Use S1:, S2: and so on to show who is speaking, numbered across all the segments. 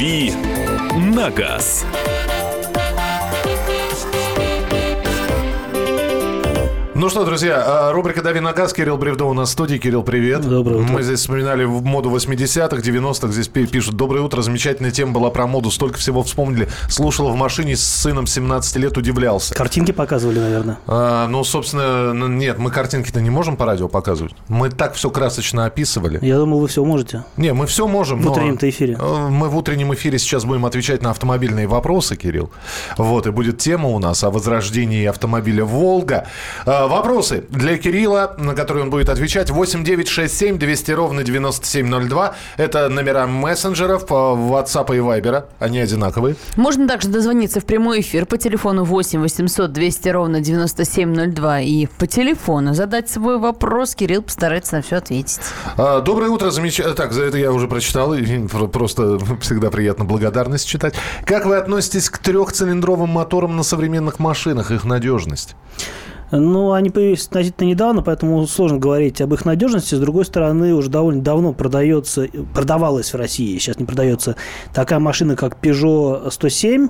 S1: «Дави на газ».
S2: Ну что, друзья, а, рубрика «Дави на газ». Кирилл Бревдо у нас в студии. Кирилл, привет.
S3: Доброе утро.
S2: Мы здесь вспоминали моду 80-х, 90-х. Здесь пи- пишут «Доброе утро». Замечательная тема была про моду. Столько всего вспомнили. Слушал в машине с сыном 17 лет, удивлялся.
S3: Картинки показывали, наверное.
S2: А, ну, собственно, нет, мы картинки-то не можем по радио показывать. Мы так все красочно описывали.
S3: Я думал, вы все можете.
S2: Не, мы все можем.
S3: В утреннем-то эфире.
S2: э, Мы в утреннем эфире сейчас будем отвечать на автомобильные вопросы, Кирилл. Вот, и будет тема у нас о возрождении автомобиля «Волга». Э, Вопросы для Кирилла, на которые он будет отвечать. 8 9 6 7 200 ровно 9702. Это номера мессенджеров по WhatsApp и Viber. Они одинаковые.
S4: Можно также дозвониться в прямой эфир по телефону 8 800 200 ровно 9702 и по телефону задать свой вопрос. Кирилл постарается на все ответить.
S2: А, Доброе утро, замечательно. Так, за это я уже прочитал, и про- просто всегда приятно благодарность читать. Как вы относитесь к трехцилиндровым моторам на современных машинах, их надежность?
S3: Ну, они появились относительно недавно, поэтому сложно говорить об их надежности. С другой стороны, уже довольно давно продается, продавалась в России, сейчас не продается, такая машина, как Peugeot 107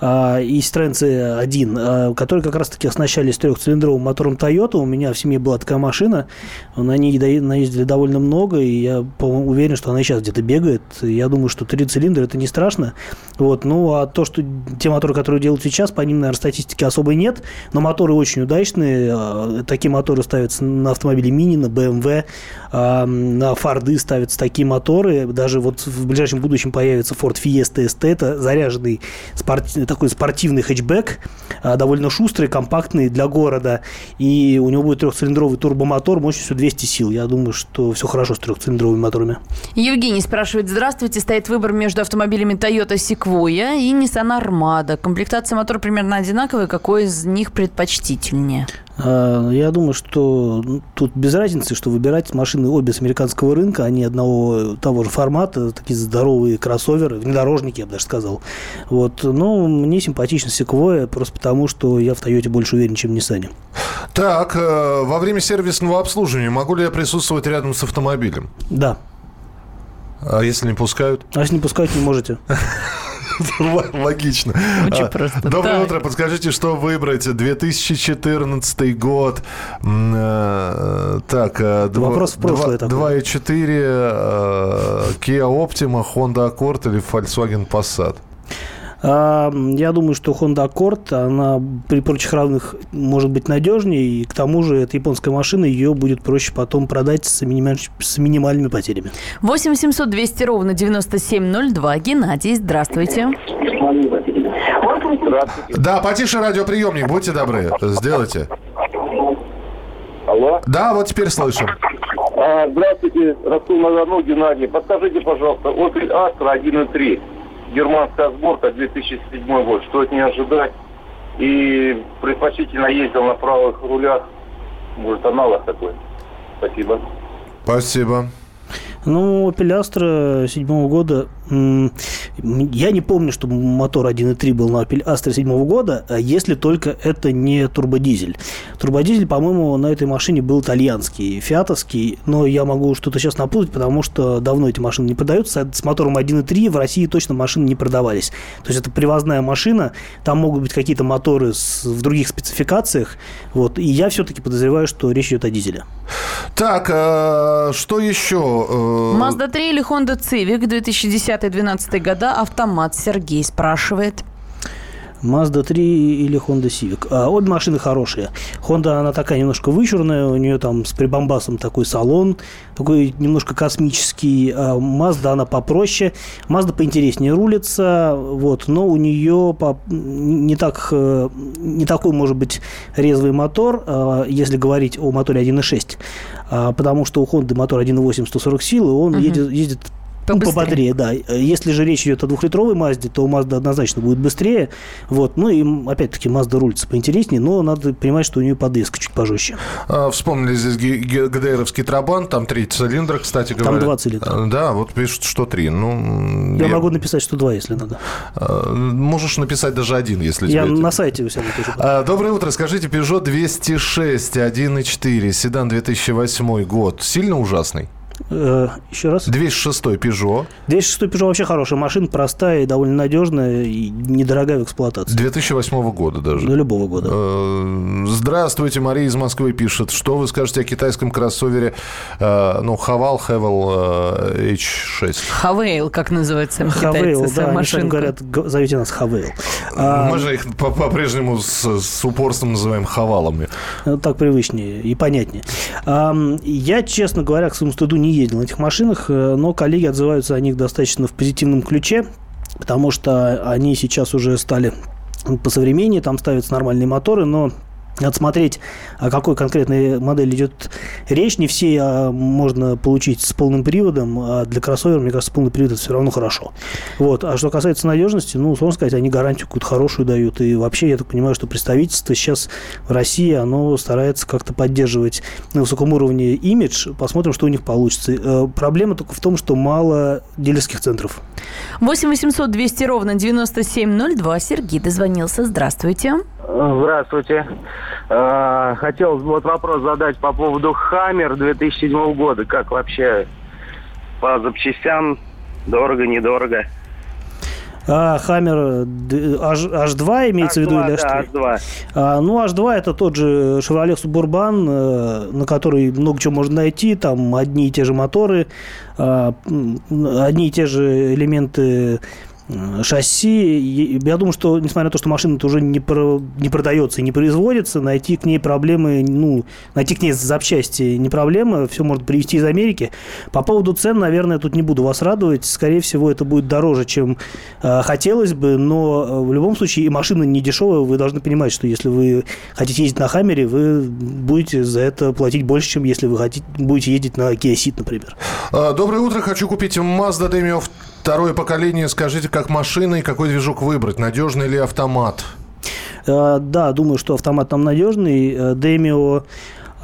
S3: а, и Citroёn C1, а, которые как раз-таки оснащались трехцилиндровым мотором Toyota. У меня в семье была такая машина, на ней наездили довольно много, и я уверен, что она сейчас где-то бегает. Я думаю, что три цилиндра – это не страшно. Вот. Ну, а то, что те моторы, которые делают сейчас, по ним, наверное, статистики особой нет, но моторы очень удачные. А, Такие моторы ставятся на автомобили Мини, на BMW, а, на Форды ставятся такие моторы. Даже вот в ближайшем будущем появится Ford Fiesta ST. Это заряженный спорт- такой спортивный хэтчбэк, а, довольно шустрый, компактный для города. И у него будет трехцилиндровый турбомотор мощностью 200 сил. Я думаю, что все хорошо с трехцилиндровыми моторами.
S4: Евгений спрашивает, здравствуйте, стоит выбор между автомобилями Toyota Sequoia и Nissan Armada. Комплектация мотора примерно одинаковая, какой из них предпочтительнее?
S3: А, Я думаю, что ну, тут без разницы, что выбирать машины обе с американского рынка, они одного того же формата, такие здоровые кроссоверы, внедорожники, я бы даже сказал. Вот. Но мне симпатично Sequoia, просто потому, что я в Тойоте больше уверен, чем в Nissan.
S2: Так, э, во время сервисного обслуживания могу ли я присутствовать рядом с автомобилем?
S3: Да.
S2: А если не пускают?
S3: А если не пускать, не можете.
S2: Логично.
S4: Очень
S2: А,
S4: просто.
S2: Доброе
S4: Так.
S2: утро. Подскажите, что выбрать? 2014 год. Э, Так, дво-
S3: Вопрос в прошлое
S2: два-
S3: такой.
S2: 2.4 э, Kia Optima, Honda Accord или Volkswagen Passat?
S3: А, Я думаю, что Honda Accord, она при прочих равных может быть надежнее, и к тому же это японская машина, ее будет проще потом продать с, минималь- с минимальными потерями.
S4: 8 800 200 ровно 9702. Геннадий, здравствуйте.
S5: Здравствуйте.
S2: Да, потише радиоприемник, будьте добры, сделайте.
S5: Алло.
S2: Да, вот теперь слышим.
S5: А, здравствуйте, Ростов-на-Дону, Геннадий. Подскажите, пожалуйста, Opel Astra 1.3, германская сборка, 2007 год. Что от нее ожидать? И предпочтительно ездил на правых рулях. Может, аналог такой. Спасибо.
S2: Спасибо.
S3: Ну, Opel Astra седьмого года, я не помню, что мотор 1.3 был на Opel Astra седьмого года, а если только это не турбодизель. Турбодизель, по-моему, на этой машине был итальянский, фиатовский, но я могу что-то сейчас напутать, потому что давно эти машины не продаются. С мотором 1.3 в России точно машины не продавались. То есть это привозная машина, там могут быть какие-то моторы с- в других спецификациях, вот, и я все-таки подозреваю, что речь идет о дизеле.
S2: Так, э, что еще? Э,
S4: Mazda 3 или Honda Civic 2010-2012 года автомат Сергей спрашивает.
S3: Mazda 3 или Honda Civic. А, обе машины хорошие. Honda, она такая немножко вычурная, у нее там с прибамбасом такой салон, такой немножко космический. А Mazda, она попроще. Mazda поинтереснее рулится, вот, но у нее по- не, так, э, не такой, может быть, резвый мотор, а, если говорить о моторе 1.6, а, потому что у Honda мотор 1.8 140 сил, и он едет, ездит
S4: Побыстрее.
S3: пободрее, да. Если же речь идет о двухлитровой Мазде, то Mazda однозначно будет быстрее. Вот. Ну и, опять-таки, Mazda рулится поинтереснее, но надо понимать, что у нее подвеска чуть пожестче.
S2: А, Вспомнили здесь ГДРовский Трабан, там три цилиндра, кстати
S3: Там
S2: говоря.
S3: два цилиндра.
S2: А, Да, вот пишут, что три. Ну,
S3: Я могу написать, что два, если надо.
S2: а, Можешь написать даже один, если
S3: Я
S2: тебе...
S3: на сайте у себя напишу.
S2: А, Доброе утро. Скажите, Peugeot 206 1.4, седан 2008 год, сильно ужасный?
S3: Э, еще раз.
S2: 206 Peugeot.
S3: 206 Peugeot вообще хорошая машина, простая и довольно надежная, и недорогая в эксплуатации.
S2: 2008 года даже.
S3: До любого года.
S2: Э, Здравствуйте, Мария из Москвы пишет. Что вы скажете о китайском кроссовере, э, ну, Хавал Хевел э, H6?
S4: Хавейл, как называется
S3: Хавейл,
S4: китайцы,
S3: да, они
S4: машинка.
S3: сами говорят, зовите нас Хавейл. А,
S2: Мы же их по- по-прежнему с, с упорством называем Хавалами.
S3: Ну, Так привычнее и понятнее. Я, честно говоря, к своему стыду не ездил на этих машинах, э, но коллеги отзываются о них достаточно в позитивном ключе, потому что они сейчас уже стали по современнее, там ставятся нормальные моторы, но надо смотреть, о какой конкретной модели идет речь. Не все а, можно получить с полным приводом, а для кроссовера, мне кажется, полный привод это все равно хорошо. Вот. А что касается надежности, ну, сложно сказать, они гарантию какую-то хорошую дают. И вообще, я так понимаю, что представительство сейчас в России, оно старается как-то поддерживать на высоком уровне имидж. Посмотрим, что у них получится. Э, Проблема только в том, что мало дилерских центров.
S4: 8 800 200 ровно 9702. Сергей дозвонился. Здравствуйте.
S6: Здравствуйте. Э, Хотел вот вопрос задать по поводу Хаммер 2007 года. Как вообще по запчастям? Дорого, недорого?
S3: А Хаммер д- H, H2 имеется в виду или
S6: H2, да,
S3: H3?
S6: H2.
S3: А, ну, H2 это тот же Chevrolet Suburban, э, на который много чего можно найти. Там одни и те же моторы, а, одни и те же элементы шасси. И Я думаю, что, несмотря на то, что машина уже не, про- не продается и не производится, найти к ней проблемы, ну, найти к ней запчасти не проблема, все можно привезти из Америки. По поводу цен, наверное, тут не буду вас радовать. Скорее всего, это будет дороже, чем э, хотелось бы, но э, в любом случае и машина не дешевая. Вы должны понимать, что если вы хотите ездить на Хаммере, вы будете за это платить больше, чем если вы хотите, будете ездить на Kia Ceed, например.
S2: А, Доброе утро. Хочу купить Mazda Demio второе поколение. Скажите, как машина и какой движок выбрать? Надежный ли автомат?
S3: Э, Да, думаю, что автомат там надежный. Э, Демио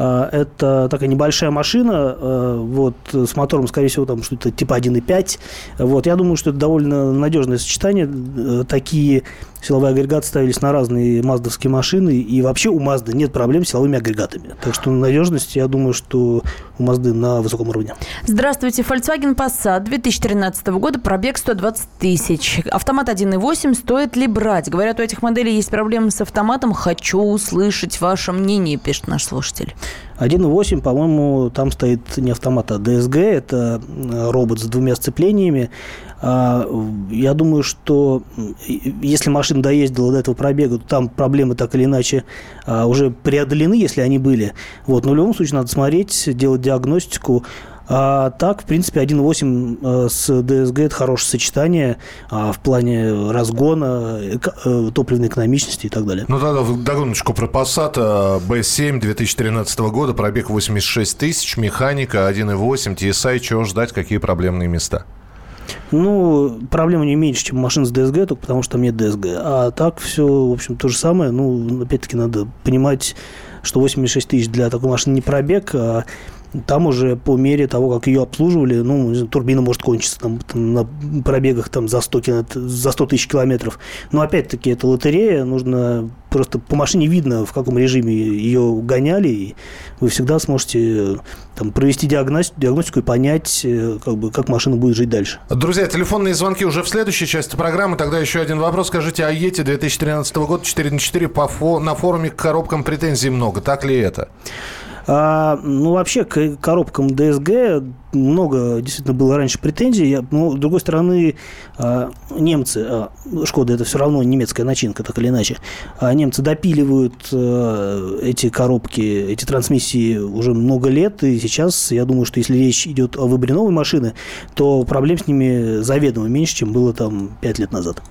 S3: это такая небольшая машина, э, вот, с мотором, скорее всего, там что-то типа 1.5. Вот, я думаю, что это довольно надежное сочетание. Э, Такие силовые агрегаты ставились на разные маздовские машины, и вообще у Мазды нет проблем с силовыми агрегатами. Так что надежность, я думаю, что у Мазды на высоком уровне.
S4: Здравствуйте. Volkswagen Passat 2013 года, пробег 120 тысяч. Автомат 1.8. Стоит ли брать? Говорят, у этих моделей есть проблемы с автоматом. Хочу услышать ваше мнение, пишет наш слушатель.
S3: 1.8, по-моему, там стоит не автомат, а DSG. Это э, робот с двумя сцеплениями. А, Я думаю, что если машина доездила до этого пробега, то там проблемы так или иначе а, уже преодолены, если они были. Вот. Но в любом случае надо смотреть, делать диагностику. А так, в принципе, 1.8 э, с DSG – это хорошее сочетание а, в плане разгона, э, топливной экономичности и так далее.
S2: Ну, тогда догоночку про Passat. а, B7 2013 года, пробег 86 тысяч, механика 1.8, TSI. Чего ждать, какие проблемные места?
S3: Ну, проблема не меньше, чем машина с DSG, только потому что там нет DSG. А так все, в общем, то же самое. Ну, опять-таки, надо понимать, что 86 тысяч для такой машины не пробег, а там уже по мере того, как ее обслуживали, ну, турбина может кончиться там, там на пробегах там, за, 100, кило- за 100 тысяч километров. Но опять-таки это лотерея, нужно просто по машине видно, в каком режиме ее гоняли, и вы всегда сможете там, провести диагностику, диагностику и понять, э, как, бы, как машина будет жить дальше.
S2: Друзья, телефонные звонки уже в следующей части программы. Тогда еще один вопрос. Скажите, а Ете 2013 года 4 на 4 по фо- на форуме к коробкам претензий много. Так ли это?
S3: А, ну, вообще, к коробкам DSG много действительно было раньше претензий. Я- Но, с другой стороны, а, немцы, а, Шкода это все равно немецкая начинка, так или иначе, а немцы допиливают э, эти коробки, эти трансмиссии уже много лет. И сейчас, я думаю, что если речь идет о выборе новой машины, то проблем с ними заведомо меньше, чем было там 5 лет назад.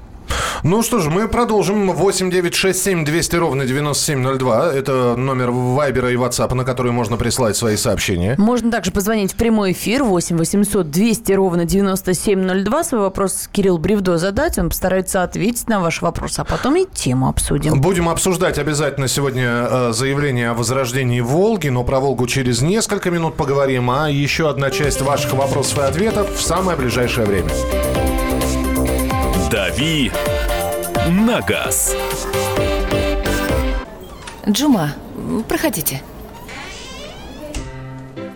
S2: Ну что ж, мы продолжим. 8 9 6 7 200 ровно 9702. Это номер Вайбера и WhatsApp, на который можно прислать свои сообщения.
S4: Можно также позвонить в прямой эфир 8 800 200 ровно 9702. Свой вопрос Кирилл Бревдо задать. Он постарается ответить на ваш вопрос, а потом и тему обсудим.
S2: Будем обсуждать обязательно сегодня э, заявление о возрождении Волги, но про Волгу через несколько минут поговорим. А еще одна часть ваших вопросов и ответов в самое ближайшее время.
S1: «Дави на газ».
S7: Джума, проходите.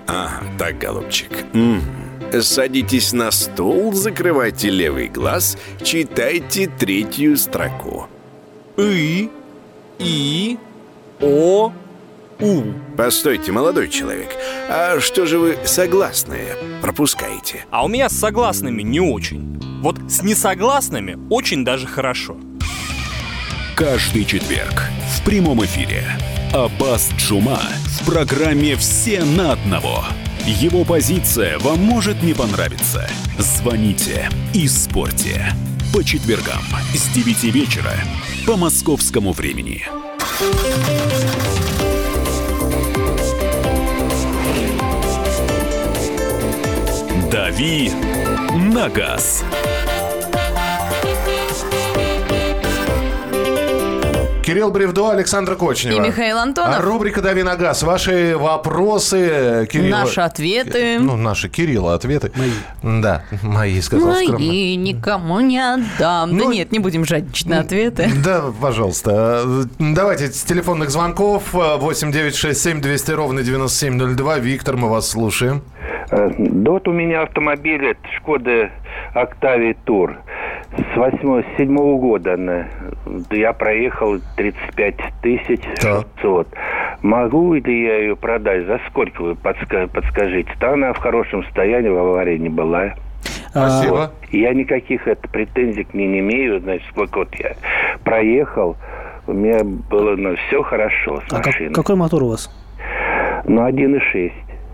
S7: А, так, голубчик. М. Садитесь на стул, закрывайте левый глаз, читайте третью строку.
S8: И, И, О, У.
S7: Постойте, молодой человек, а что же вы согласные пропускаете?
S8: А у меня с согласными не очень. Вот с несогласными очень даже хорошо.
S1: Каждый четверг в прямом эфире Аббас Джума в программе «Все на одного». Его позиция вам может не понравиться. Звоните и спорьте. По четвергам с 9 вечера по московскому времени. «Дави на газ».
S2: Кирилл Бревдо, Александр Кочнева.
S4: И Михаил Антонов.
S2: А Рубрика «Дави на газ». Ваши вопросы, Кирилл.
S4: Наши ответы.
S2: Ну, наши, Кирилла, ответы. Мои. Да, мои, сказал скромно.
S4: Мои никому не отдам.
S2: Ну,
S4: да нет, не будем жадничать на ответы.
S2: Да, пожалуйста. Давайте с телефонных звонков 8 9 6 7 200 ровно 9702. Виктор, мы вас слушаем.
S9: Э, Да вот у меня автомобиль, это Шкода Октавия Тур. С 8 с 7 года она. я проехал 35 тысяч
S2: Так.
S9: 600. Могу ли я ее продать? За сколько вы подска- подскажите? Да она в хорошем состоянии, в аварии не была.
S2: Спасибо.
S9: И Я никаких это, претензий к ней не имею. Значит, сколько вот я проехал, у меня было ну, все хорошо с
S3: А как-
S9: машиной.
S3: какой мотор у вас?
S9: Ну, 1,6.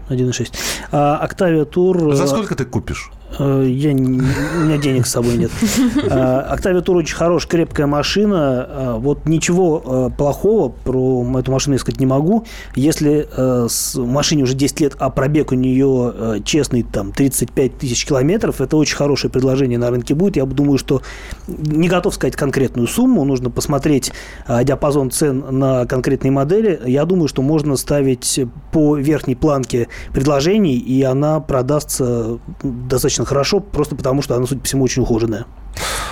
S3: 1.6. А, Octavia Tour...
S2: За
S3: э,
S2: сколько ты купишь?
S3: Э, Я, не- у меня денег с собой нет. Э, Octavia Tour очень хорошая, крепкая машина. Э, Вот ничего плохого про эту машину я сказать не могу. Если с машине уже 10 лет, а пробег у нее честный там 35 тысяч километров, это очень хорошее предложение на рынке будет. Я думаю, что не готов сказать конкретную сумму. Нужно посмотреть диапазон цен на конкретные модели. Я думаю, что можно ставить по верхней планке предложений, и она продастся достаточно хорошо, просто потому что она, судя по всему, очень ухоженная.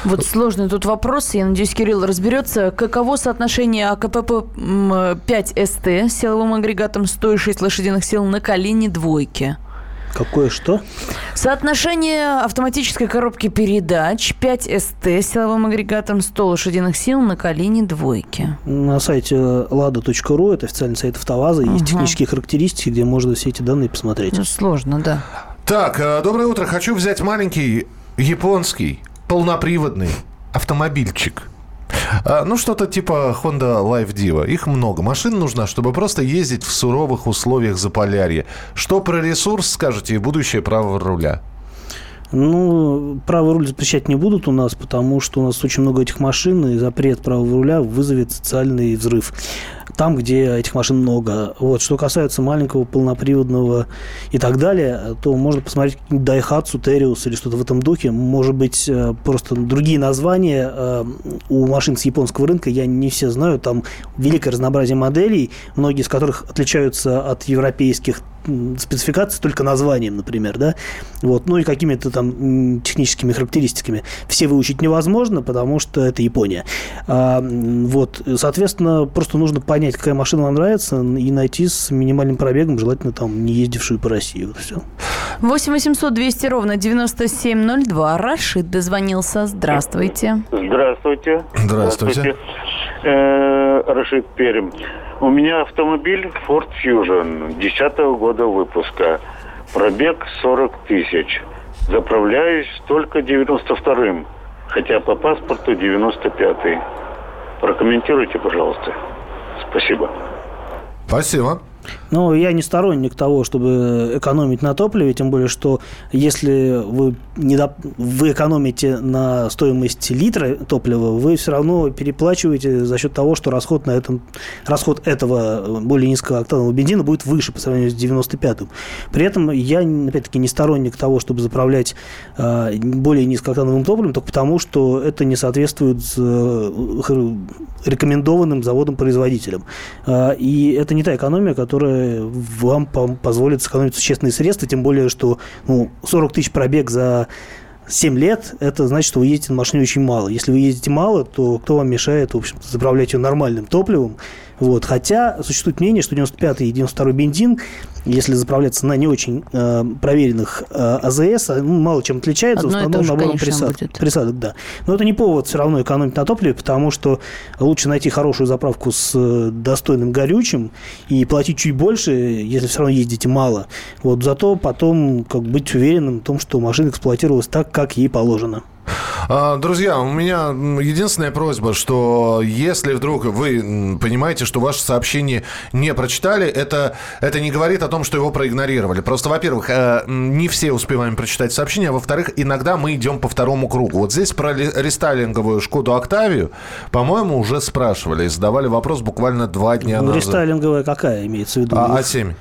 S4: Вот сложный тут вопрос. Я надеюсь, Кирилл разберется. Каково соотношение АКПП м, 5 СТ с силовым агрегатом 106 лошадиных сил на колени двойки?
S3: Какое что?
S4: Соотношение автоматической коробки передач 5 СТ с силовым агрегатом 100 лошадиных сил на колени двойки.
S3: На сайте lada.ru, это официальный сайт АвтоВАЗа, есть технические характеристики, где можно все эти данные посмотреть.
S4: Ну, сложно, да.
S2: Так, э, доброе утро. Хочу взять маленький японский полноприводный автомобильчик. А, Ну, что-то типа Honda Life Diva. Их много. Машин нужна, чтобы просто ездить в суровых условиях Заполярья. Что про ресурс скажете и будущее право руля?
S3: Ну, правый руль запрещать не будут у нас, потому что у нас очень много этих машин, и запрет правого руля вызовет социальный взрыв. Там, где этих машин много. Вот. Что касается маленького полноприводного и так далее, то можно посмотреть Daihatsu, Terios или что-то в этом духе. Может быть, э, просто другие названия э, у машин с японского рынка я не все знаю. Там великое разнообразие моделей, многие из которых отличаются от европейских м, спецификаций только названием, например, да, вот, ну и какими-то там техническими характеристиками. Все выучить невозможно, потому что это Япония. А, вот, соответственно, просто нужно понять, какая машина вам нравится, и найти с минимальным пробегом, желательно там не ездившую по России. Вот все.
S4: 8 800 200 ровно 9702. Рашид дозвонился. Здравствуйте.
S5: Здравствуйте.
S2: Здравствуйте.
S5: Э, Рашид Перим. У меня автомобиль Ford Fusion 10 года выпуска. Пробег 40 тысяч. Заправляюсь только 92-м, хотя по паспорту 95-й. Прокомментируйте, пожалуйста. Спасибо.
S2: Спасибо.
S3: Но я не сторонник того, чтобы экономить на топливе, тем более, что если вы, не доп- вы экономите на стоимости литра топлива, вы все равно переплачиваете за счет того, что расход, на этом, расход этого более низкого октанового бензина будет выше по сравнению с 95-м. При этом я, опять-таки, не сторонник того, чтобы заправлять э, более низкооктановым топливом, только потому, что это не соответствует э, рекомендованным заводом-производителям. Э, и это не та экономия, которая вам позволит сэкономить существенные средства, тем более, что ну, 40 тысяч пробег за 7 лет, это значит, что вы ездите на машине очень мало. Если вы ездите мало, то кто вам мешает, в общем заправлять ее нормальным топливом, Вот. Хотя существует мнение, что 95-й и 92-й бензин, если заправляться на не очень э, проверенных э, АЗС, ну, мало чем отличается,
S4: Одно же,
S3: набором
S4: конечно,
S3: присадок.
S4: будет.
S3: присадок, да. Но это не повод все равно экономить на топливе, потому что лучше найти хорошую заправку с э, достойным горючим и платить чуть больше, если все равно ездите мало. Вот зато потом как быть уверенным в том, что машина эксплуатировалась так, как ей положено.
S2: А, Друзья, у меня единственная просьба, что если вдруг вы понимаете, что ваше сообщение не прочитали, это, это не говорит о том, что его проигнорировали. Просто, во-первых, э, не все успеваем прочитать сообщение, а во-вторых, иногда мы идем по второму кругу. Вот здесь про ли- рестайлинговую Шкоду Октавию, по-моему, уже спрашивали и задавали вопрос буквально два дня
S3: Ну,
S2: назад.
S3: рестайлинговая какая имеется в виду?
S2: А, А7.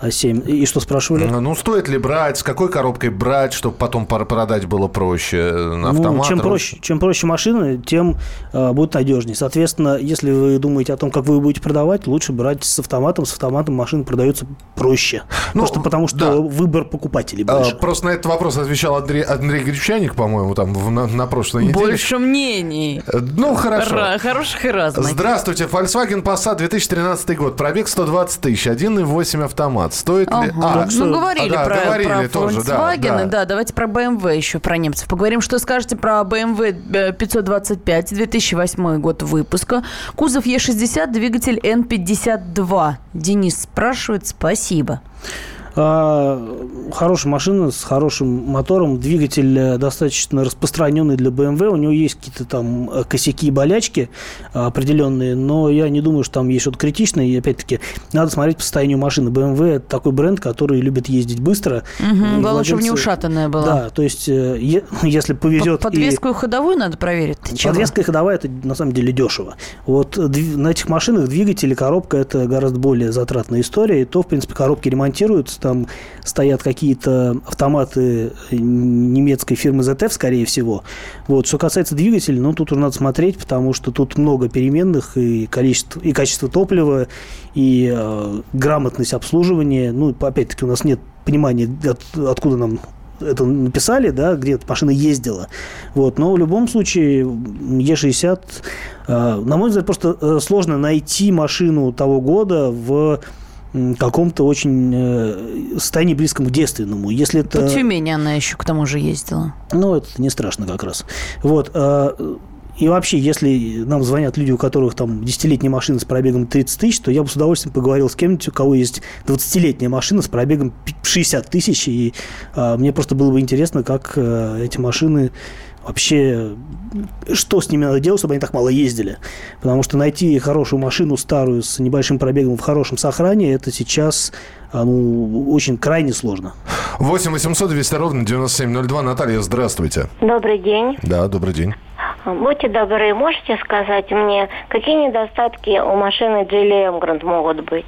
S3: А7. И что спрашивали?
S2: Ну, стоит ли брать, с какой коробкой брать, чтобы потом продать было проще? э, На
S3: Ну,
S2: автомат?
S3: чем проще, чем проще машина, тем э, будет надежнее. Соответственно, если вы думаете о том, как вы ее будете продавать, лучше брать с автоматом. С автоматом машина продается проще.
S2: Ну,
S3: Просто потому, что
S2: да.
S3: выбор покупателей
S2: А,
S3: больше.
S2: Просто на этот вопрос отвечал Андрей, Андрей Гречаник, по-моему, там в- на, на прошлой неделе.
S4: Больше мнений.
S2: Э, Ну, хорошо.
S4: Ра- Хороших и разных.
S2: Здравствуйте, Volkswagen Passat 2013 год, пробег 120 тысяч, 1,8 автомат. Стоит ли...
S4: Ага.
S2: А,
S4: ну, говорили
S2: а, да,
S4: про,
S2: говорили
S4: про
S2: тоже, да,
S4: Volkswagen,
S2: да.
S4: да. давайте про BMW еще, про немцев поговорим. Что скажете про BMW э, 525, 2008 год выпуска. Кузов Е60, двигатель N52. Денис спрашивает, спасибо.
S3: А, хорошая машина с хорошим мотором, двигатель э, достаточно распространенный для BMW, у него есть какие-то там э, косяки и болячки а, определенные, но я не думаю, что там есть что-то критичное, и опять-таки надо смотреть по состоянию машины. BMW это такой бренд, который любит ездить быстро. И
S4: Главное, чтобы не
S3: владельцы-
S4: ушатанная была.
S3: Да, то есть э, е- если повезет
S4: По- Подвеску и ходовую надо проверить. Ты?
S3: Подвеска и ходовая это на самом деле дешево. Вот на этих машинах двигатель и коробка это гораздо более затратная история. И то, в принципе, коробки ремонтируются, там стоят какие-то автоматы э, немецкой фирмы ZF, скорее всего. Вот. Что касается двигателя, ну, тут уже надо смотреть, потому что тут много переменных и количество, и качество топлива, и э, грамотность обслуживания. Ну, опять-таки, у нас нет понимания, от- откуда нам это написали, да, где эта машина ездила. Вот. Но в любом случае Е60, э, на мой взгляд, просто э, сложно найти машину того года в каком-то очень э, состоянии близком к девственному. Если это...
S4: По Тюмени она еще к тому же ездила.
S3: Ну, это не страшно как раз. Вот. И вообще, если нам звонят люди, у которых там десятилетняя машина с пробегом 30 тысяч, то я бы с удовольствием поговорил с кем-нибудь, у кого есть 20-летняя машина с пробегом пи- 60 тысяч. И а, мне просто было бы интересно, как а, эти машины вообще, что с ними надо делать, чтобы они так мало ездили. Потому что найти хорошую машину старую с небольшим пробегом в хорошем сохране, это сейчас а, ну, очень крайне сложно.
S2: 8 800 200 ровно 9702. Наталья, здравствуйте.
S10: Добрый день.
S2: Да, добрый день.
S10: Будьте добры, можете сказать мне, какие недостатки у машины Geely Emgrand могут быть?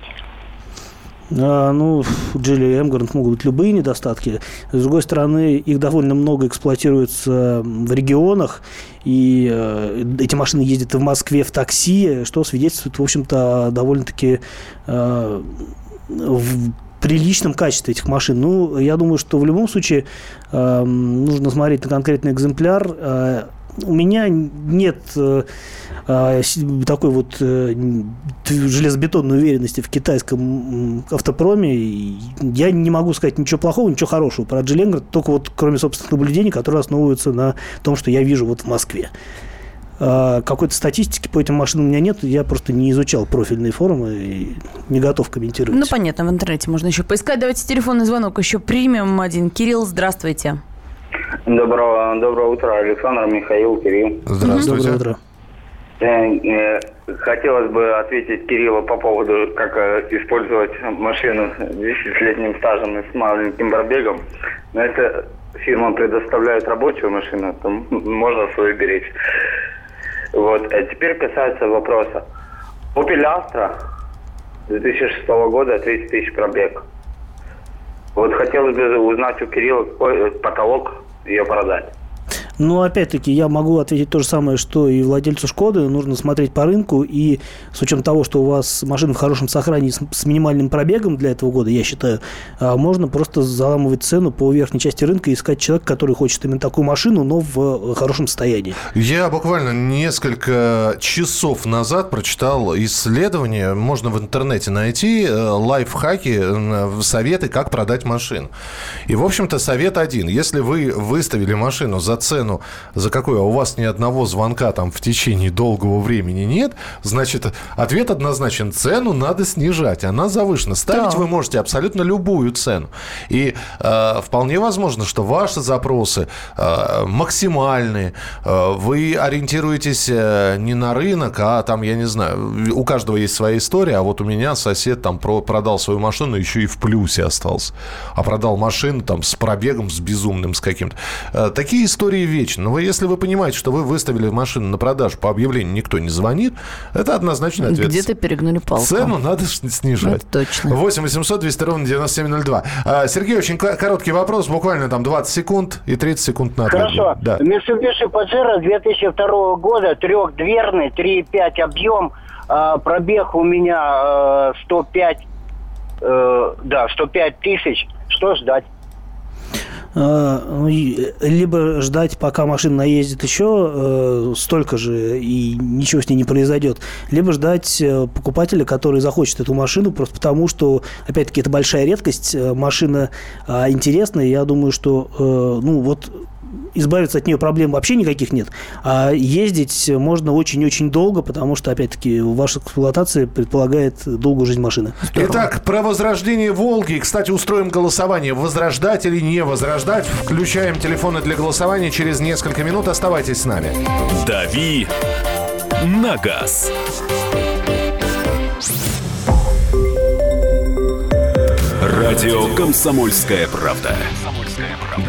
S3: А, ну, у Geely Emgrand могут быть любые недостатки. С другой стороны, их довольно много эксплуатируется в регионах, и э, эти машины ездят и в Москве в такси, что свидетельствует, в общем-то, довольно-таки э, в приличном качестве этих машин. Ну, я думаю, что в любом случае э, нужно смотреть на конкретный экземпляр. Э, у меня нет э, э, такой вот э, железобетонной уверенности в китайском автопроме. Я не могу сказать ничего плохого, ничего хорошего про Geely только вот кроме собственных наблюдений, которые основываются на том, что я вижу вот в Москве. А, Какой-то статистики по этим машинам у меня нет, я просто не изучал профильные форумы и не готов комментировать.
S4: Ну, понятно, в интернете можно еще поискать. Давайте телефонный звонок еще примем один. Кирилл, здравствуйте.
S6: Доброго, доброго утра, Александр, Михаил, Кирилл.
S2: Здравствуйте.
S3: Доброе утро.
S6: Э, э, Хотелось бы ответить Кириллу по поводу, как э, использовать машину с 10-летним стажем и с маленьким пробегом. Но это фирма предоставляет рабочую машину, то можно свою беречь. Вот. А теперь касается вопроса. Opel Astra 2006 года 30 тысяч пробег. Вот хотелось бы узнать у Кирилла какой э, потолок ее продать.
S3: Но опять-таки я могу ответить то же самое, что и владельцу Шкоды. Нужно смотреть по рынку. И с учетом того, что у вас машина в хорошем сохранении с, с минимальным пробегом для этого года, я считаю, а, можно просто заламывать цену по верхней части рынка и искать человека, который хочет именно такую машину, но в хорошем состоянии.
S2: Я буквально несколько часов назад прочитал исследование, можно в интернете найти, э, лайфхаки, э, советы, как продать машину. И, в общем-то, совет один. Если вы выставили машину за цену, за какую, а у вас ни одного звонка там в течение долгого времени нет, значит, ответ однозначен. Цену надо снижать, она завышена. Ставить да. вы можете абсолютно любую цену. И э, вполне возможно, что ваши запросы э, максимальные, э, вы ориентируетесь э, не на рынок, а там, я не знаю, у каждого есть своя история, а вот у меня сосед там про, продал свою машину, еще и в плюсе остался. А продал машину там с пробегом, с безумным, с каким-то. Э, такие истории вечны. Но вы, если вы понимаете, что вы выставили машину на продажу по объявлению, никто не звонит, это однозначно ответ.
S4: Где-то перегнули палку.
S2: Цену надо снижать.
S4: Это точно.
S2: 8 800 200 ровно 9702. А, Сергей, очень короткий вопрос, буквально там 20 секунд и 30 секунд на ответ.
S11: Хорошо. Да. Mitsubishi Pajero 2002 года, трехдверный, 3,5 объем, а, пробег у меня 105, э, э, да, 105 тысяч. Что ждать?
S3: А, ну, либо ждать, пока машина наездит еще э, столько же, и ничего с ней не произойдет, либо ждать э, покупателя, который захочет эту машину, просто потому что, опять-таки, это большая редкость, э, машина а, интересная, я думаю, что, ну, вот избавиться от нее проблем вообще никаких нет. А ездить можно очень-очень долго, потому что, опять-таки, ваша эксплуатация предполагает долгую жизнь машины.
S2: Здорово. Итак, про возрождение «Волги». Кстати, устроим голосование. Возрождать или не возрождать? Включаем телефоны для голосования через несколько минут. Оставайтесь с нами.
S1: «Дави на газ». Радио «Комсомольская правда».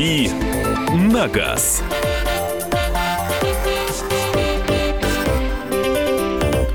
S1: «Дави на газ».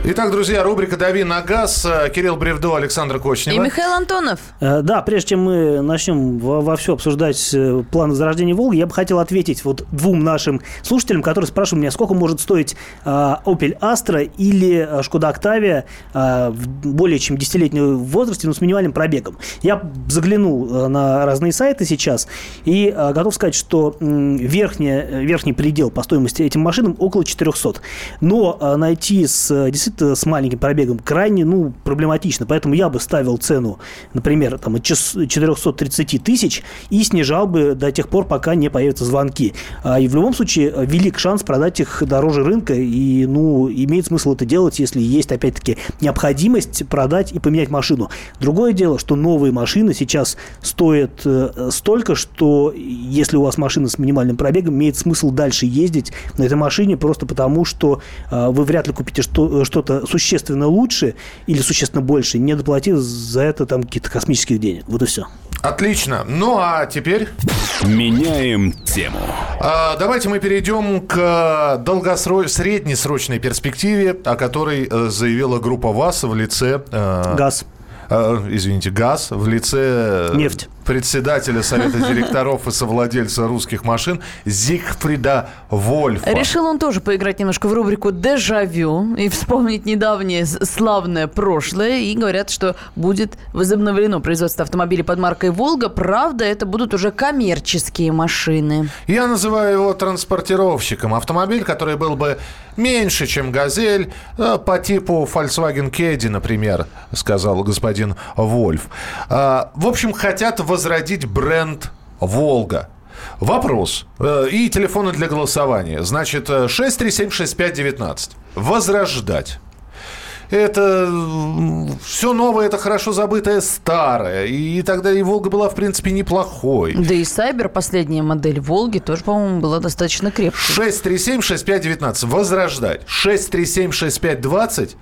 S2: Итак, друзья, рубрика «Дави на газ». Кирилл Бревдо, Александр Кочнев.
S4: И Михаил Антонов.
S3: Э, да, прежде чем мы начнем во, во все обсуждать э, план возрождения Волги, я бы хотел ответить вот двум нашим слушателям, которые спрашивают меня, сколько может стоить э, Opel Astra или Шкода Octavia в более чем десятилетнем возрасте, но с минимальным пробегом. Я заглянул на разные сайты сейчас и готов сказать, что верхний, верхний предел по стоимости этим машинам около 400. Но найти с действительно Э, с маленьким пробегом крайне ну, проблематично. Поэтому я бы ставил цену, например, там, от 430 тысяч и снижал бы до тех пор, пока не появятся звонки. А, и в любом случае э, велик шанс продать их дороже рынка. И ну, имеет смысл это делать, если есть, опять-таки, необходимость продать и поменять машину. Другое дело, что новые машины сейчас стоят э, столько, что если у вас машина с минимальным пробегом, имеет смысл дальше ездить на этой машине просто потому, что вы вряд ли купите что-то что-то существенно лучше или существенно больше, не доплатив за это там каких-то космических денег. Вот и все.
S2: Отлично. Ну а теперь...
S1: Меняем тему.
S2: А, давайте мы перейдем к долгосрочной, среднесрочной перспективе, о которой э, заявила группа ВАС в лице...
S3: Э, ГАЗ.
S2: Э, извините, ГАЗ в лице...
S3: Нефть
S2: председателя Совета директоров и совладельца русских машин Зигфрида Вольфа.
S4: Решил он тоже поиграть немножко в рубрику «Дежавю» и вспомнить недавнее славное прошлое. И говорят, что будет возобновлено производство автомобилей под маркой «Волга». Правда, это будут уже коммерческие машины.
S2: Я называю его транспортировщиком. Автомобиль, который был бы меньше, чем «Газель», э, по типу Volkswagen Caddy, например, сказал господин Вольф. А, в общем, хотят в возродить бренд «Волга». Вопрос. Э, и телефоны для голосования. Значит, 6376519. Э, Возрождать. это все новое, это хорошо забытое старое. И тогда и Волга была, в принципе, неплохой.
S4: Да и Сайбер, последняя модель Волги, тоже, по-моему, была достаточно крепкой.
S2: 637-6519. Возрождать. 637-6520.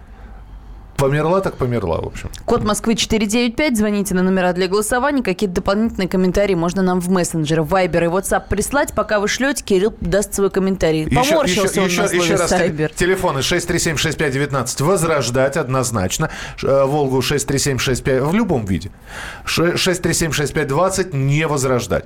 S2: Померла так померла, в общем.
S4: Код Москвы 495. Звоните на номера для голосования. Какие-то дополнительные комментарии можно нам в мессенджеры, Вайбер и WhatsApp прислать. Пока вы шлете, Кирилл даст свой комментарий. Поморщился
S2: еще,
S4: он
S2: еще,
S4: на слове
S2: еще раз,
S4: Сайбер.
S2: Телефоны 637-6519. Возрождать однозначно. Э, Волгу 637-65 в любом виде. 637-6520 не возрождать.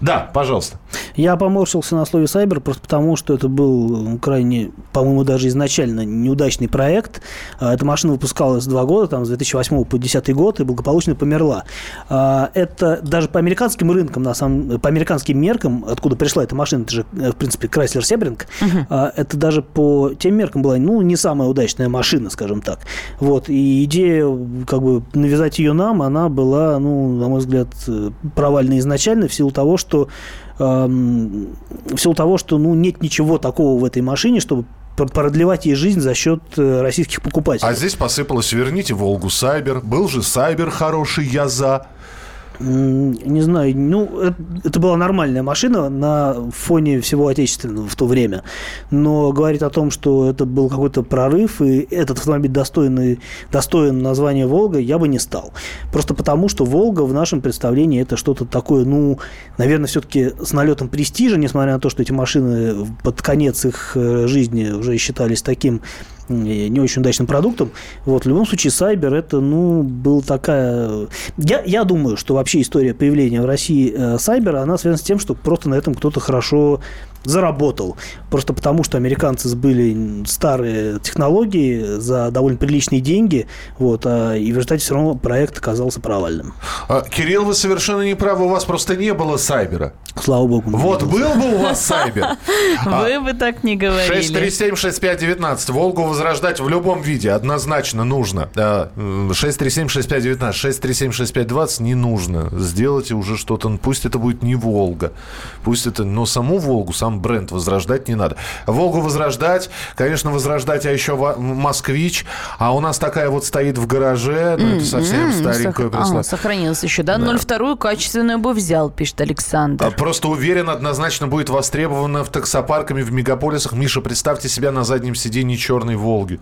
S2: Да, пожалуйста.
S3: Я поморщился на слове Сайбер просто потому, что это был крайне, по-моему, даже изначально неудачный проект. А, эта машина выпускалась два года, там, с 2008 по 2010 год, и благополучно померла. А, это даже по американским рынкам, на самом, по американским меркам, откуда пришла эта машина, это же, э, в принципе, Chrysler Sebring, uh-huh. это даже по тем меркам была, ну, не самая удачная машина, скажем так. Вот, и идея, как бы, навязать ее нам, она была, ну, на мой взгляд, э, провальна изначально в силу того, что эм, в силу того, что ну, нет ничего такого в этой машине, чтобы продлевать ей жизнь за счет э, российских покупателей.
S2: А здесь посыпалось, верните Волгу Сайбер. Был же Сайбер хороший, я за.
S3: Не знаю, ну, это, это была нормальная машина на фоне всего отечественного в то время. Но говорить о том, что это был какой-то прорыв, и этот автомобиль достойный, достоин названия «Волга», я бы не стал. Просто потому, что «Волга» в нашем представлении это что-то такое, ну, наверное, все-таки с налетом престижа, несмотря на то, что эти машины под конец их э, жизни уже считались таким не очень удачным продуктом. Вот, в любом случае, Сайбер это, ну, был такая... Я, я думаю, что вообще история появления в России э, Сайбера, она связана с тем, что просто на этом кто-то хорошо заработал. Просто потому, что американцы сбыли старые технологии за довольно приличные деньги, вот, а, и в результате все равно проект оказался провальным.
S2: А, Кирилл, вы совершенно не правы, у вас просто не было Сайбера.
S3: Слава богу.
S2: Вот был бы у вас Сайбер.
S4: Вы бы так не говорили.
S2: 637-6519. Волгу возрождать в любом виде однозначно нужно. 637-6519. 637-6520 не нужно. Сделайте уже что-то. Пусть это будет не Волга. Пусть это... Но саму Волгу, сам бренд возрождать не надо. Волгу возрождать, конечно, возрождать, а еще Москвич. А у нас такая вот стоит в гараже. Ну, это совсем старенькая
S4: прислала. А, сохранилась еще, да? да. 02 качественную бы взял, пишет Александр.
S2: Просто уверен, однозначно будет востребована в таксопарками в мегаполисах. Миша, представьте себя на заднем сиденье черной «Волги».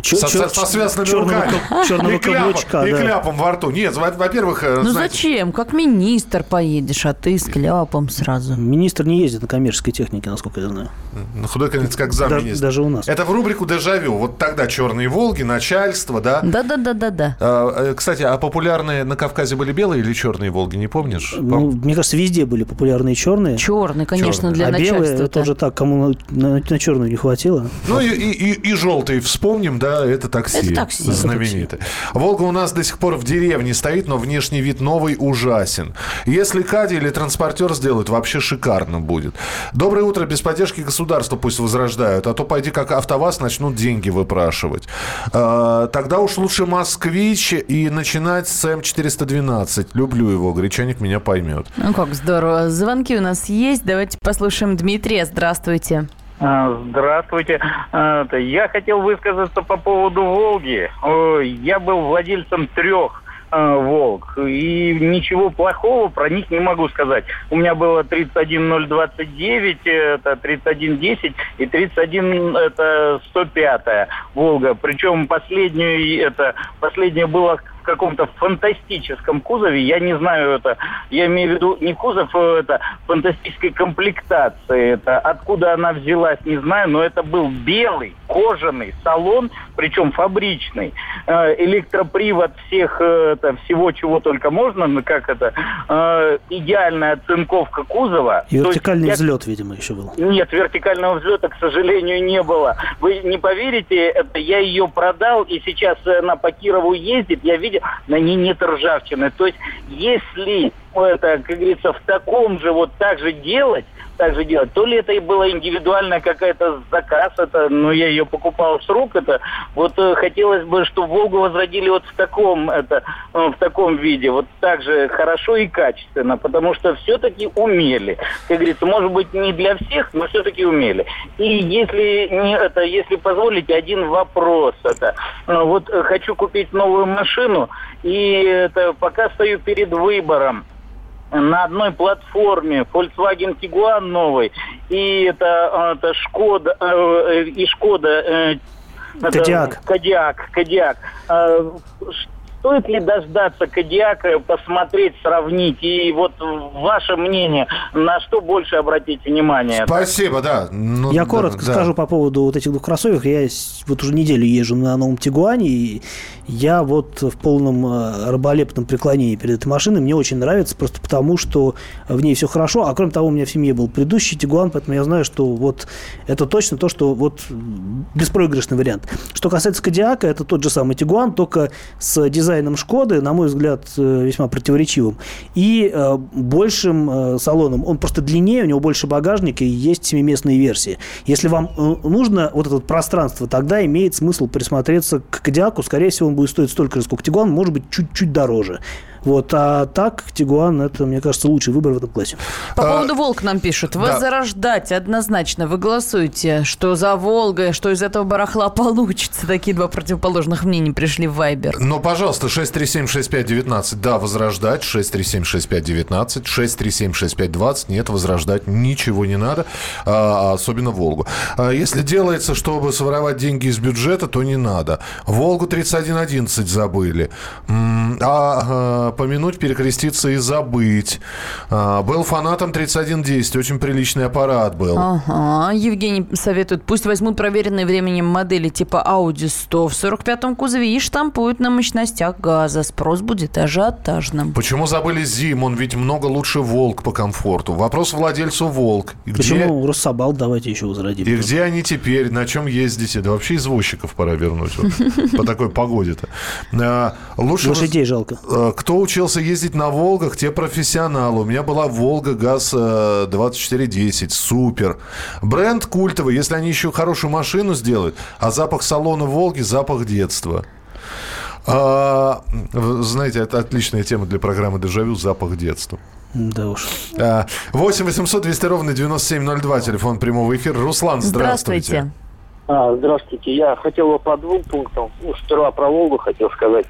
S2: Чё, со, чё, со, со связанными черного, руками. Черного и, кляпом, да. и кляпом во рту. Нет, во-первых...
S4: Э, ну знаете... зачем? Как министр поедешь, а ты с кляпом сразу.
S3: Министр не ездит на коммерческой технике, насколько я знаю.
S2: На худой конец, как замминистра.
S3: Даже у нас.
S2: Это в рубрику «Дежавю». Вот тогда «Черные Волги», начальство, да?
S4: Да-да-да-да-да.
S2: А, э, кстати, а популярные на Кавказе были белые или черные Волги, не помнишь?
S3: Ну, мне кажется, везде были популярные черные.
S4: Черные, конечно, черные. для
S3: а
S4: начальства.
S3: белые, это уже так, кому на, на, на черную не хватило.
S2: Ну и, и, и, и желтые вспомним, да, это такси.
S4: Это такси.
S2: Знаменитый. Волга у нас до сих пор в деревне стоит, но внешний вид новый ужасен. Если Кади или транспортер сделают, вообще шикарно будет. Доброе утро. Без поддержки государства пусть возрождают, а то пойди как АвтоВАЗ начнут деньги выпрашивать. А, тогда уж лучше «Москвич» и начинать с М412. Люблю его. Гречаник меня поймет.
S4: Ну как здорово. Звонки у нас есть. Давайте послушаем Дмитрия. Здравствуйте.
S12: А, здравствуйте. А, я хотел высказаться по поводу «Волги». Я был владельцем трех а, «Волг». И ничего плохого про них не могу сказать. У меня было 31029, это 3110, и 31 это 105 «Волга». Причем последнюю, это, последняя была каком-то фантастическом кузове, я не знаю это, я имею в виду не кузов, а это фантастической комплектации, это откуда она взялась, не знаю, но это был белый кожаный салон, причем фабричный, э, электропривод всех, э, это, всего чего только можно, ну как это, э, идеальная оцинковка кузова.
S3: И вертикальный есть, взлет, я... видимо, еще был.
S12: Нет, вертикального взлета, к сожалению, не было. Вы не поверите, это я ее продал, и сейчас она по Кирову ездит, я видел, на ней нет ржавчины. То есть, если это, как говорится, в таком же, вот так же делать, так же делать. То ли это и была индивидуальная какая-то заказ, это, но я ее покупал с рук, это вот э, хотелось бы, чтобы Волгу возродили вот в таком, это, э, в таком виде, вот так же хорошо и качественно, потому что все-таки умели. Как говорится, может быть, не для всех, но все-таки умели. И если не это, если позволите, один вопрос, это, э, вот хочу купить новую машину, и это пока стою перед выбором, на одной платформе Volkswagen Tiguan новый и это, это Шкода э, и Шкода э, это
S3: Кодиак.
S12: Стоит ли дождаться Кодиака, посмотреть, сравнить? И вот ваше мнение, на что больше обратить внимание?
S2: Спасибо, да. Ну,
S3: Я
S2: да,
S3: коротко
S2: да.
S3: скажу по поводу вот этих двух кроссоверов. Я вот уже неделю езжу на новом Тигуане, и я вот в полном э, раболепном преклонении перед этой машиной. Мне очень нравится, просто потому, что в ней все хорошо. А кроме того, у меня в семье был предыдущий Тигуан, поэтому я знаю, что вот это точно то, что вот беспроигрышный вариант. Что касается Кодиака, это тот же самый Тигуан, только с дизайном Шкоды, на мой взгляд, э, весьма противоречивым, и э, большим э, салоном. Он просто длиннее, у него больше багажника и есть семиместные версии. Если вам нужно вот это пространство, тогда имеет смысл присмотреться к Кодиаку. Скорее всего, он будет стоить столько же, сколько Тигуан, может быть, чуть-чуть дороже. Вот, а так Тигуан это, мне кажется, лучший выбор в этом классе.
S4: По поводу Волк нам пишут.
S2: да.
S4: Возрождать однозначно. Вы голосуете, что за Волга, что из этого барахла получится. Такие два противоположных мнения пришли в Вайбер.
S2: Ну, пожалуйста, 637-6519, да, возрождать, 637-6519, 637-6520, нет, возрождать ничего не надо, а, особенно Волгу. А Если делается, чтобы своровать деньги из бюджета, то не надо. Волгу 3111 забыли. А, а, помянуть, перекреститься и забыть. А, Был фанатом 3110, очень приличный аппарат был.
S4: Ага, Евгений советует, пусть возьмут проверенные временем модели типа Audi 100 в 45-м кузове и штампуют на мощностях газа. Спрос будет ажиотажным.
S2: Почему забыли Зим? Он ведь много лучше Волк по комфорту. Вопрос владельцу Волк. И где-
S3: Почему Рособал давайте еще возродим?
S2: И где они теперь? На чем ездите? Да вообще извозчиков пора вернуть. По такой погоде-то. А, Лучше...
S3: Лошадей жалко.
S2: Э, Кто учился ездить на Волгах, те профессионалы. У меня была Волга ГАЗ-2410. Супер. Бренд культовый. Если они еще хорошую машину сделают, а запах салона Волги – запах детства. А, знаете, это отличная тема для программы «Дежавю» – запах детства.
S3: Да уж.
S2: А, 8 800 200 ровно 9702, телефон прямого эфира. Руслан, здравствуйте.
S13: А, здравствуйте. Я хотел бы по двум пунктам. Ну, сперва про Волгу хотел сказать.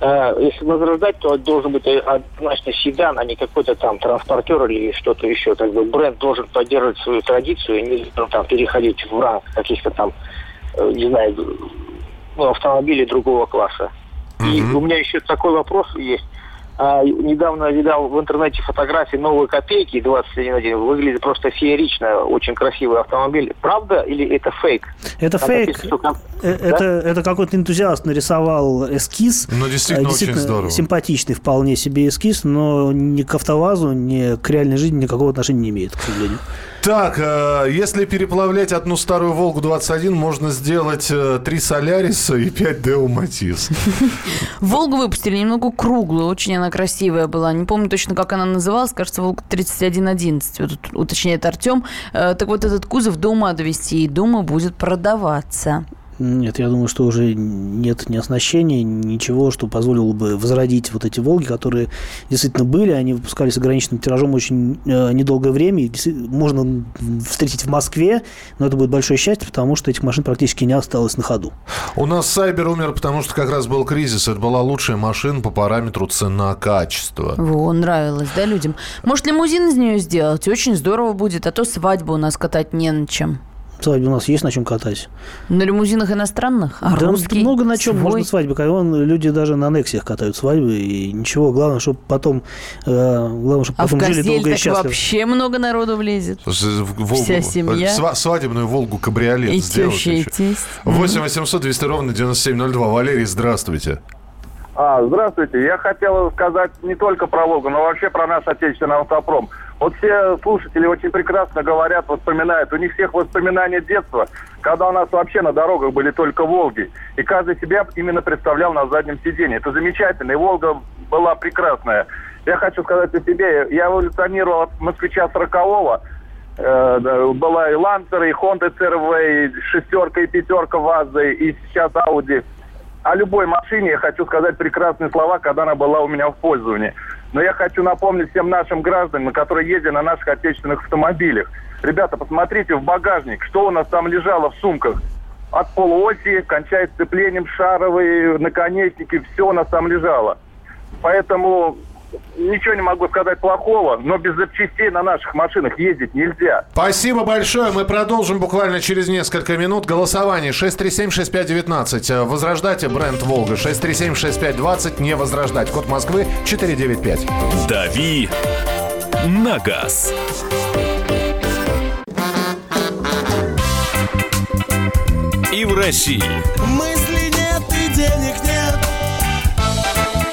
S13: Э, Если возрождать, то должен быть однозначно седан, а не какой-то там транспортер или что-то еще. Как бы бренд должен поддерживать свою традицию и не ну, там, переходить в ранг каких-то там, э, не знаю, ну, автомобилей другого класса. И у меня еще такой вопрос есть. А, недавно видал в интернете фотографии новой копейки 21.1. Выглядит просто феерично. Очень красивый автомобиль. Правда или это фейк?
S3: Это
S13: Там
S3: фейк.
S13: написано, что там-
S3: Э,
S13: Да?
S3: Это, это какой-то энтузиаст нарисовал эскиз.
S2: Ну, действительно,
S3: Э,
S2: очень здорово.
S3: симпатичный вполне себе эскиз, но ни к автовазу, ни к реальной жизни никакого отношения не имеет, к сожалению.
S2: Так, э, если переплавлять одну старую Волгу-21, можно сделать э, три Соляриса и 5 Део Матис.
S4: Волгу выпустили немного круглую, очень она красивая была. Не помню точно, как она называлась, кажется, Волга 3111, вот уточняет Артем. Э, Так вот, этот кузов до ума довести, и думаю, будет продаваться.
S3: Нет, я думаю, что уже нет ни оснащения, ничего, что позволило бы возродить вот эти «Волги», которые действительно были. Они выпускались ограниченным тиражом очень э, недолгое время. Можно встретить в Москве, но это будет большое счастье, потому что этих машин практически не осталось на ходу.
S2: У нас Сайбер умер, потому что как раз был кризис. Это была лучшая машина по параметру цена-качество.
S4: Во, нравилось, да, людям? Может, лимузин из нее сделать? Очень здорово будет, а то свадьбу у нас катать не на чем.
S3: Свадьбе у нас есть на чем катать.
S4: На лимузинах иностранных? А
S3: да
S4: русский?
S3: много на чем
S4: свой?
S3: можно свадьбы. Вон люди даже на Нексиях катают свадьбы, и ничего. Главное, чтобы потом, э, главное, чтобы
S4: А
S3: потом жили долго и
S4: так
S3: счастливо.
S4: вообще много народу влезет.
S2: С- в- Волгу-
S4: Вся семья.
S2: сва- свадебную Волгу кабриолет
S4: И
S2: сделать
S4: теща, и
S2: еще.
S4: тесть.
S2: 8 800 200 ровно 9702. Валерий, здравствуйте.
S5: А, здравствуйте. Я хотел сказать не только про Волгу, но вообще про наш отечественный автопром. Вот все слушатели очень прекрасно говорят, вспоминают. У них всех воспоминания детства, когда у нас вообще на дорогах были только Волги. И каждый себя именно представлял на заднем сиденье. Это замечательно. И Волга была прекрасная. Я хочу сказать о себе. Я эволюционировал от москвича 40-го. Э, была и Лансер, и Honda CRV, и шестерка, и пятерка ВАЗы, и сейчас Audi. О любой машине я хочу сказать прекрасные слова, когда она была у меня в пользовании. Но я хочу напомнить всем нашим гражданам, которые ездят на наших отечественных автомобилях. Ребята, посмотрите в багажник, что у нас там лежало в сумках. От полуоси, кончая сцеплением, шаровые наконечники, все у нас там лежало. Поэтому ничего не могу сказать плохого, но без запчастей на наших машинах ездить нельзя.
S2: Спасибо большое. Мы продолжим буквально через несколько минут. Голосование 637-6519. Возрождайте бренд «Волга». 637-6520. Не возрождать. Код Москвы 495.
S1: «Дави на газ». И в России.
S14: Мысли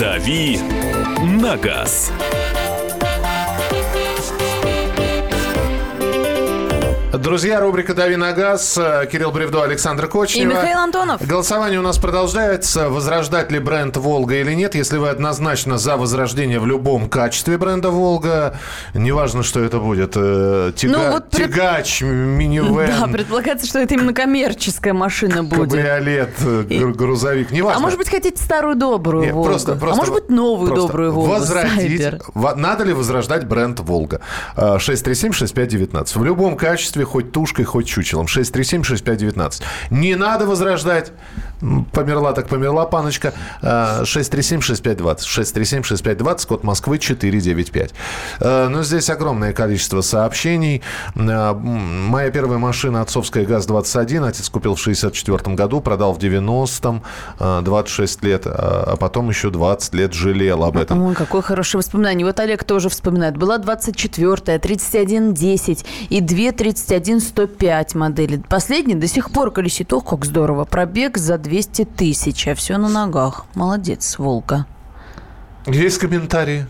S1: «Дави на газ».
S2: Друзья, рубрика «Дави на газ». Кирилл Бревдо, Александр Кочнева.
S4: И Михаил Антонов.
S2: Голосование у нас продолжается. Возрождать ли бренд «Волга» или нет? Если вы однозначно за возрождение в любом качестве бренда «Волга», неважно, что это будет. э, Тяга...
S4: Ну, вот пред-
S2: Тягач, минивэн,
S4: Да, предполагается, что это именно коммерческая машина будет.
S2: кабриолет, э, гру- грузовик. Неважно.
S4: А может быть, хотите старую добрую
S2: Нет,
S4: Волгу?
S2: просто- просто
S4: а может быть, новую
S2: просто
S4: добрую Волгу?
S2: Возродить.
S4: Сайбер?
S2: Надо ли возрождать бренд «Волга»? Э, 637-6519. В любом качестве, хоть тушкой, хоть чучелом. 637-6519. Не надо возрождать. Померла так померла, паночка. Э, 637-6520. 637-6520, код Москвы 495. Э, Но здесь огромное количество сообщений. Э, Моя первая машина отцовская ГАЗ-21. Отец купил в 64 году, продал в 90-м. э, 26 лет. А потом еще 20 лет жалел об этом.
S4: Ой, какое хорошее воспоминание. Вот Олег тоже вспоминает. Была 24-я, 3110 и 2 31-105 модели. Последний до сих пор колесит. Ох, как здорово. Пробег за 200 тысяч, а все на ногах. Молодец, Волга.
S2: Есть комментарии?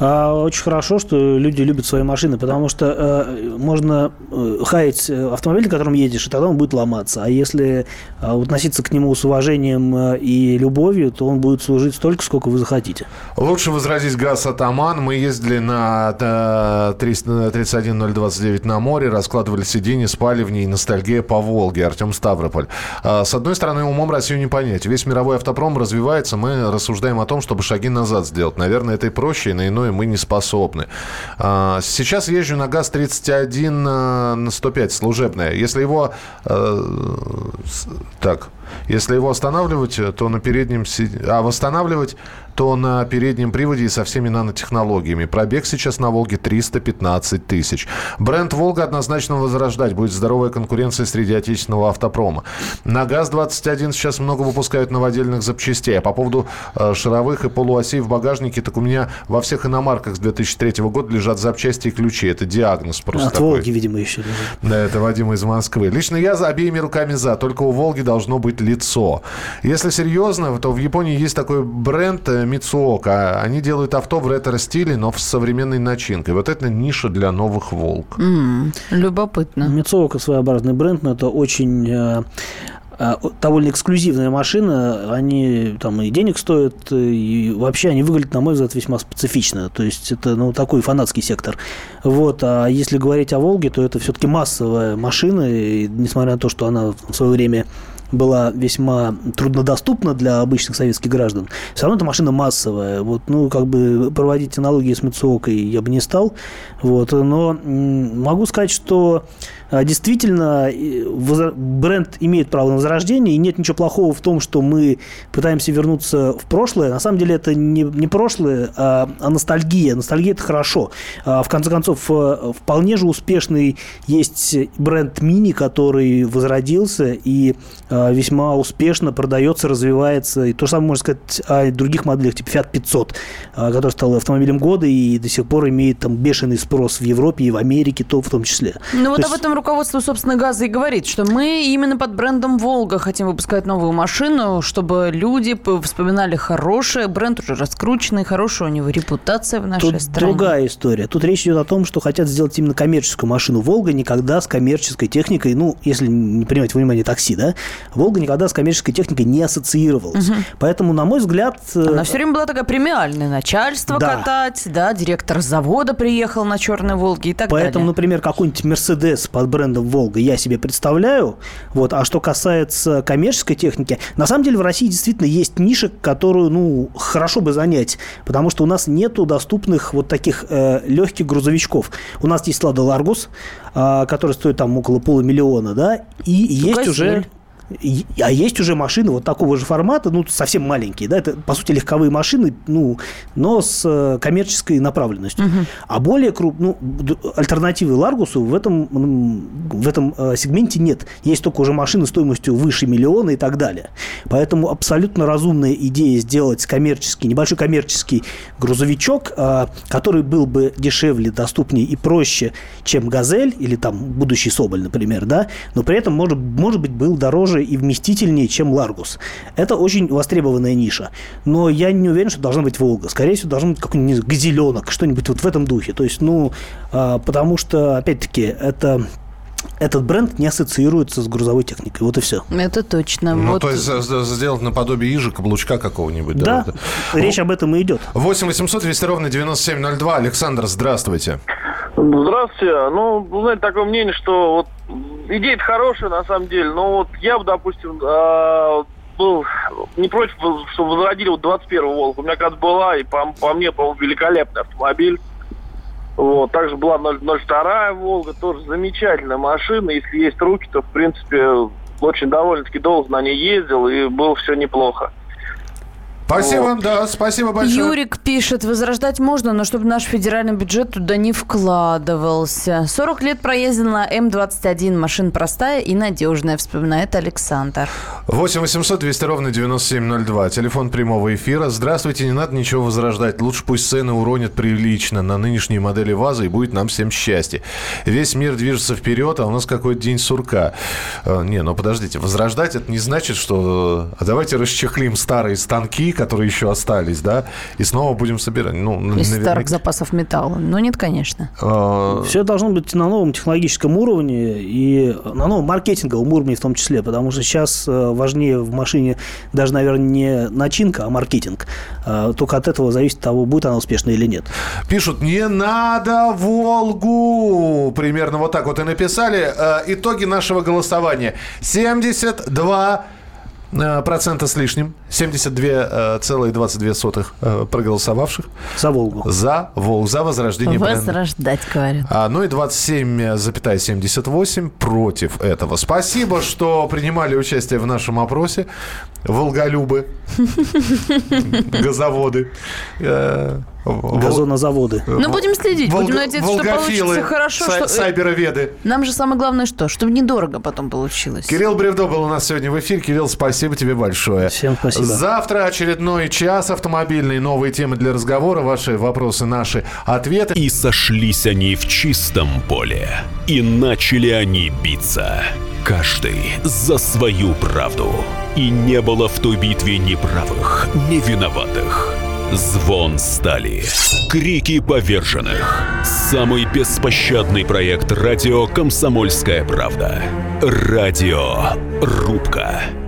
S3: А, Очень хорошо, что люди любят свои машины, потому что э, можно э, хаять э, автомобиль, на котором едешь, и тогда он будет ломаться. А если э, относиться к нему с уважением и любовью, то он будет служить столько, сколько вы захотите.
S2: Лучше возразить газ «Атаман». Мы ездили на э, 300 31029 на море, раскладывали сиденья, спали в ней. Ностальгия по Волге. Артем Ставрополь. А, С одной стороны, умом Россию не понять. Весь мировой автопром развивается. Мы рассуждаем о том, чтобы шаги назад сделать. Наверное, это и проще, и на иное мы не способны. А, Сейчас езжу на ГАЗ-31 э, на 105, служебная. Если его... э, Так... Если его останавливать, то на переднем... А восстанавливать, то на переднем приводе и со всеми нанотехнологиями. Пробег сейчас на «Волге» 315 тысяч. Бренд «Волга» однозначно возрождать. Будет здоровая конкуренция среди отечественного автопрома. На ГАЗ-21 сейчас много выпускают новодельных запчастей. А по поводу э, шаровых и полуосей в багажнике, так у меня во всех иномарках с 2003 года лежат запчасти и ключи. Это диагноз просто
S3: От
S2: такой.
S3: Волги, видимо, еще. лежит.
S2: Да, это Вадим из Москвы. Лично я за обеими руками за. Только у Волги должно быть лицо. Если серьезно, то в Японии есть такой бренд э, Mitsuoka. Они делают авто в ретро-стиле, но с современной начинкой. Вот это ниша для новых Волк.
S4: М, любопытно.
S3: Мицовка своеобразный бренд, но это очень э, э, довольно эксклюзивная машина. Они там и денег стоят, и вообще они выглядят, на мой взгляд, весьма специфично. То есть это ну, такой фанатский сектор. Вот. А если говорить о Волге, то это все-таки массовая машина. И несмотря на то, что она в свое время была весьма труднодоступна для обычных советских граждан, все равно эта машина массовая. Вот, ну, как бы проводить аналогии с Мицуокой я бы не стал. Вот, но могу сказать, что действительно э, возра- бренд имеет право на возрождение, и нет ничего плохого в том, что мы пытаемся вернуться в прошлое. На самом деле это не, не прошлое, а, а ностальгия. Ностальгия – это хорошо. А, В конце концов, э, вполне же успешный есть бренд Мини, который возродился и а, весьма успешно продается, развивается. И то же самое можно сказать о других моделях, типа Fiat 500, а, который стал автомобилем года и до сих пор имеет там бешеный спрос в Европе и в Америке, то в том числе.
S4: Ну вот
S3: То
S4: об
S3: есть-
S4: руководство, собственно, ГАЗа и говорит, что мы именно под брендом «Волга» хотим выпускать новую машину, чтобы люди вспоминали хорошее, бренд уже раскрученный, хорошая у него репутация в нашей
S3: Тут
S4: стране.
S3: другая история. Тут речь идет о том, что хотят сделать именно коммерческую машину. Волга никогда с коммерческой техникой, ну, если не принимать внимание такси, да, Волга никогда с коммерческой техникой не ассоциировалась.
S4: Мгм.
S3: Поэтому, на мой взгляд... э,
S4: Она все время была такая премиальная. Начальство
S3: Да.
S4: катать, да, директор завода приехал на черной «Волге» и так
S3: Поэтому,
S4: далее.
S3: например, какой-нибудь Мерседес под брендом Волга я себе представляю. Вот. А что касается коммерческой техники, на самом деле в России действительно есть ниша, которую ну, хорошо бы занять. Потому что у нас нету доступных вот таких э, легких грузовичков. У нас есть Лада Ларгус, а, который стоит там около полумиллиона, да, и есть
S4: «Газель».
S3: уже... А есть уже машины вот такого же формата, ну, совсем маленькие, да, это, по сути, легковые машины, ну, но с э, коммерческой направленностью. А более круп, ну, альтернативы Ларгусу в этом, в этом э, сегменте нет. Есть только уже машины стоимостью выше миллиона и так далее. Поэтому абсолютно разумная идея сделать коммерческий, небольшой коммерческий грузовичок, э, который был бы дешевле, доступнее и проще, чем «Газель» или там будущий «Соболь», например, да, но при этом, может, может быть, был дороже и вместительнее, чем «Ларгус». Это очень востребованная ниша. Но я не уверен, что должна быть «Волга». Скорее всего, должен быть какой-нибудь «Газеленок», что-нибудь вот в этом духе. То есть, ну, а, потому что, опять-таки, это... Этот бренд не ассоциируется с грузовой техникой. Вот и все.
S4: Это точно.
S2: Ну,
S4: Вот
S2: то есть за- сделать наподобие ижа, каблучка какого-нибудь.
S3: Да,
S2: вот.
S3: речь об этом и идет.
S2: 8 800 200 ровно 9702. Александр, здравствуйте.
S15: Здравствуйте. Ну, знаете, такое мнение, что вот идея хорошая на самом деле, но вот я бы, допустим, а, был не против, чтобы возродили вот 21-ю Волгу. У меня когда была, и по, по мне, по-моему, великолепный автомобиль. Вот. Также была 0- 02 Волга, тоже замечательная машина. Если есть руки, то, в принципе, очень довольно-таки долго на ней ездил, и было все неплохо.
S2: Спасибо, да, спасибо большое.
S4: Юрик пишет, возрождать можно, но чтобы наш федеральный бюджет туда не вкладывался. 40 лет проездил на М21. Машина простая и надежная, вспоминает Александр.
S2: 8 800 200 ровно 9702. Телефон прямого эфира. Здравствуйте, не надо ничего возрождать. Лучше пусть цены уронят прилично на нынешние модели ВАЗа и будет нам всем счастье. Весь мир движется вперед, а у нас какой-то день сурка. Э, Не, ну подождите, возрождать это не значит, что а давайте расчехлим старые станки, которые еще остались, да, и снова будем собирать. Ну,
S4: Из
S2: наверняка-
S4: старых запасов металла. Ну, нет, конечно.
S2: Э,
S3: Все должно быть на новом технологическом уровне и на новом маркетинговом уровне в том числе, потому что сейчас э, важнее в машине даже, наверное, не начинка, а маркетинг. Э, Только от этого зависит того, будет она успешной или нет.
S2: Пишут, не надо Волгу. Примерно вот так вот и написали. Э, итоги нашего голосования. 72 э, процента с лишним. 72,22 э, проголосовавших.
S3: За Волгу.
S2: За Волгу. За возрождение бренда.
S4: Возрождать, говорят.
S2: А, ну и 27,78 против этого. Спасибо, что принимали участие в нашем опросе. Волголюбы, газоводы. э,
S3: Газонозаводы.
S4: Ну, будем следить,
S2: Волго-
S4: будем надеяться, что получится хорошо.
S2: сай-
S4: что...
S2: сайбероведы.
S4: Нам же самое главное что? Чтобы недорого потом получилось.
S2: Кирилл Бревдо был у нас сегодня в эфире. Кирилл, спасибо тебе большое.
S3: Всем спасибо.
S2: Завтра очередной час автомобильный. Новые темы для разговора. Ваши вопросы, наши ответы.
S1: И сошлись они в чистом поле. И начали они биться. Каждый за свою правду. И не было в той битве ни правых, ни виноватых. Звон стали. Крики поверженных. Самый беспощадный проект радио «Комсомольская правда». Радио «Рубка».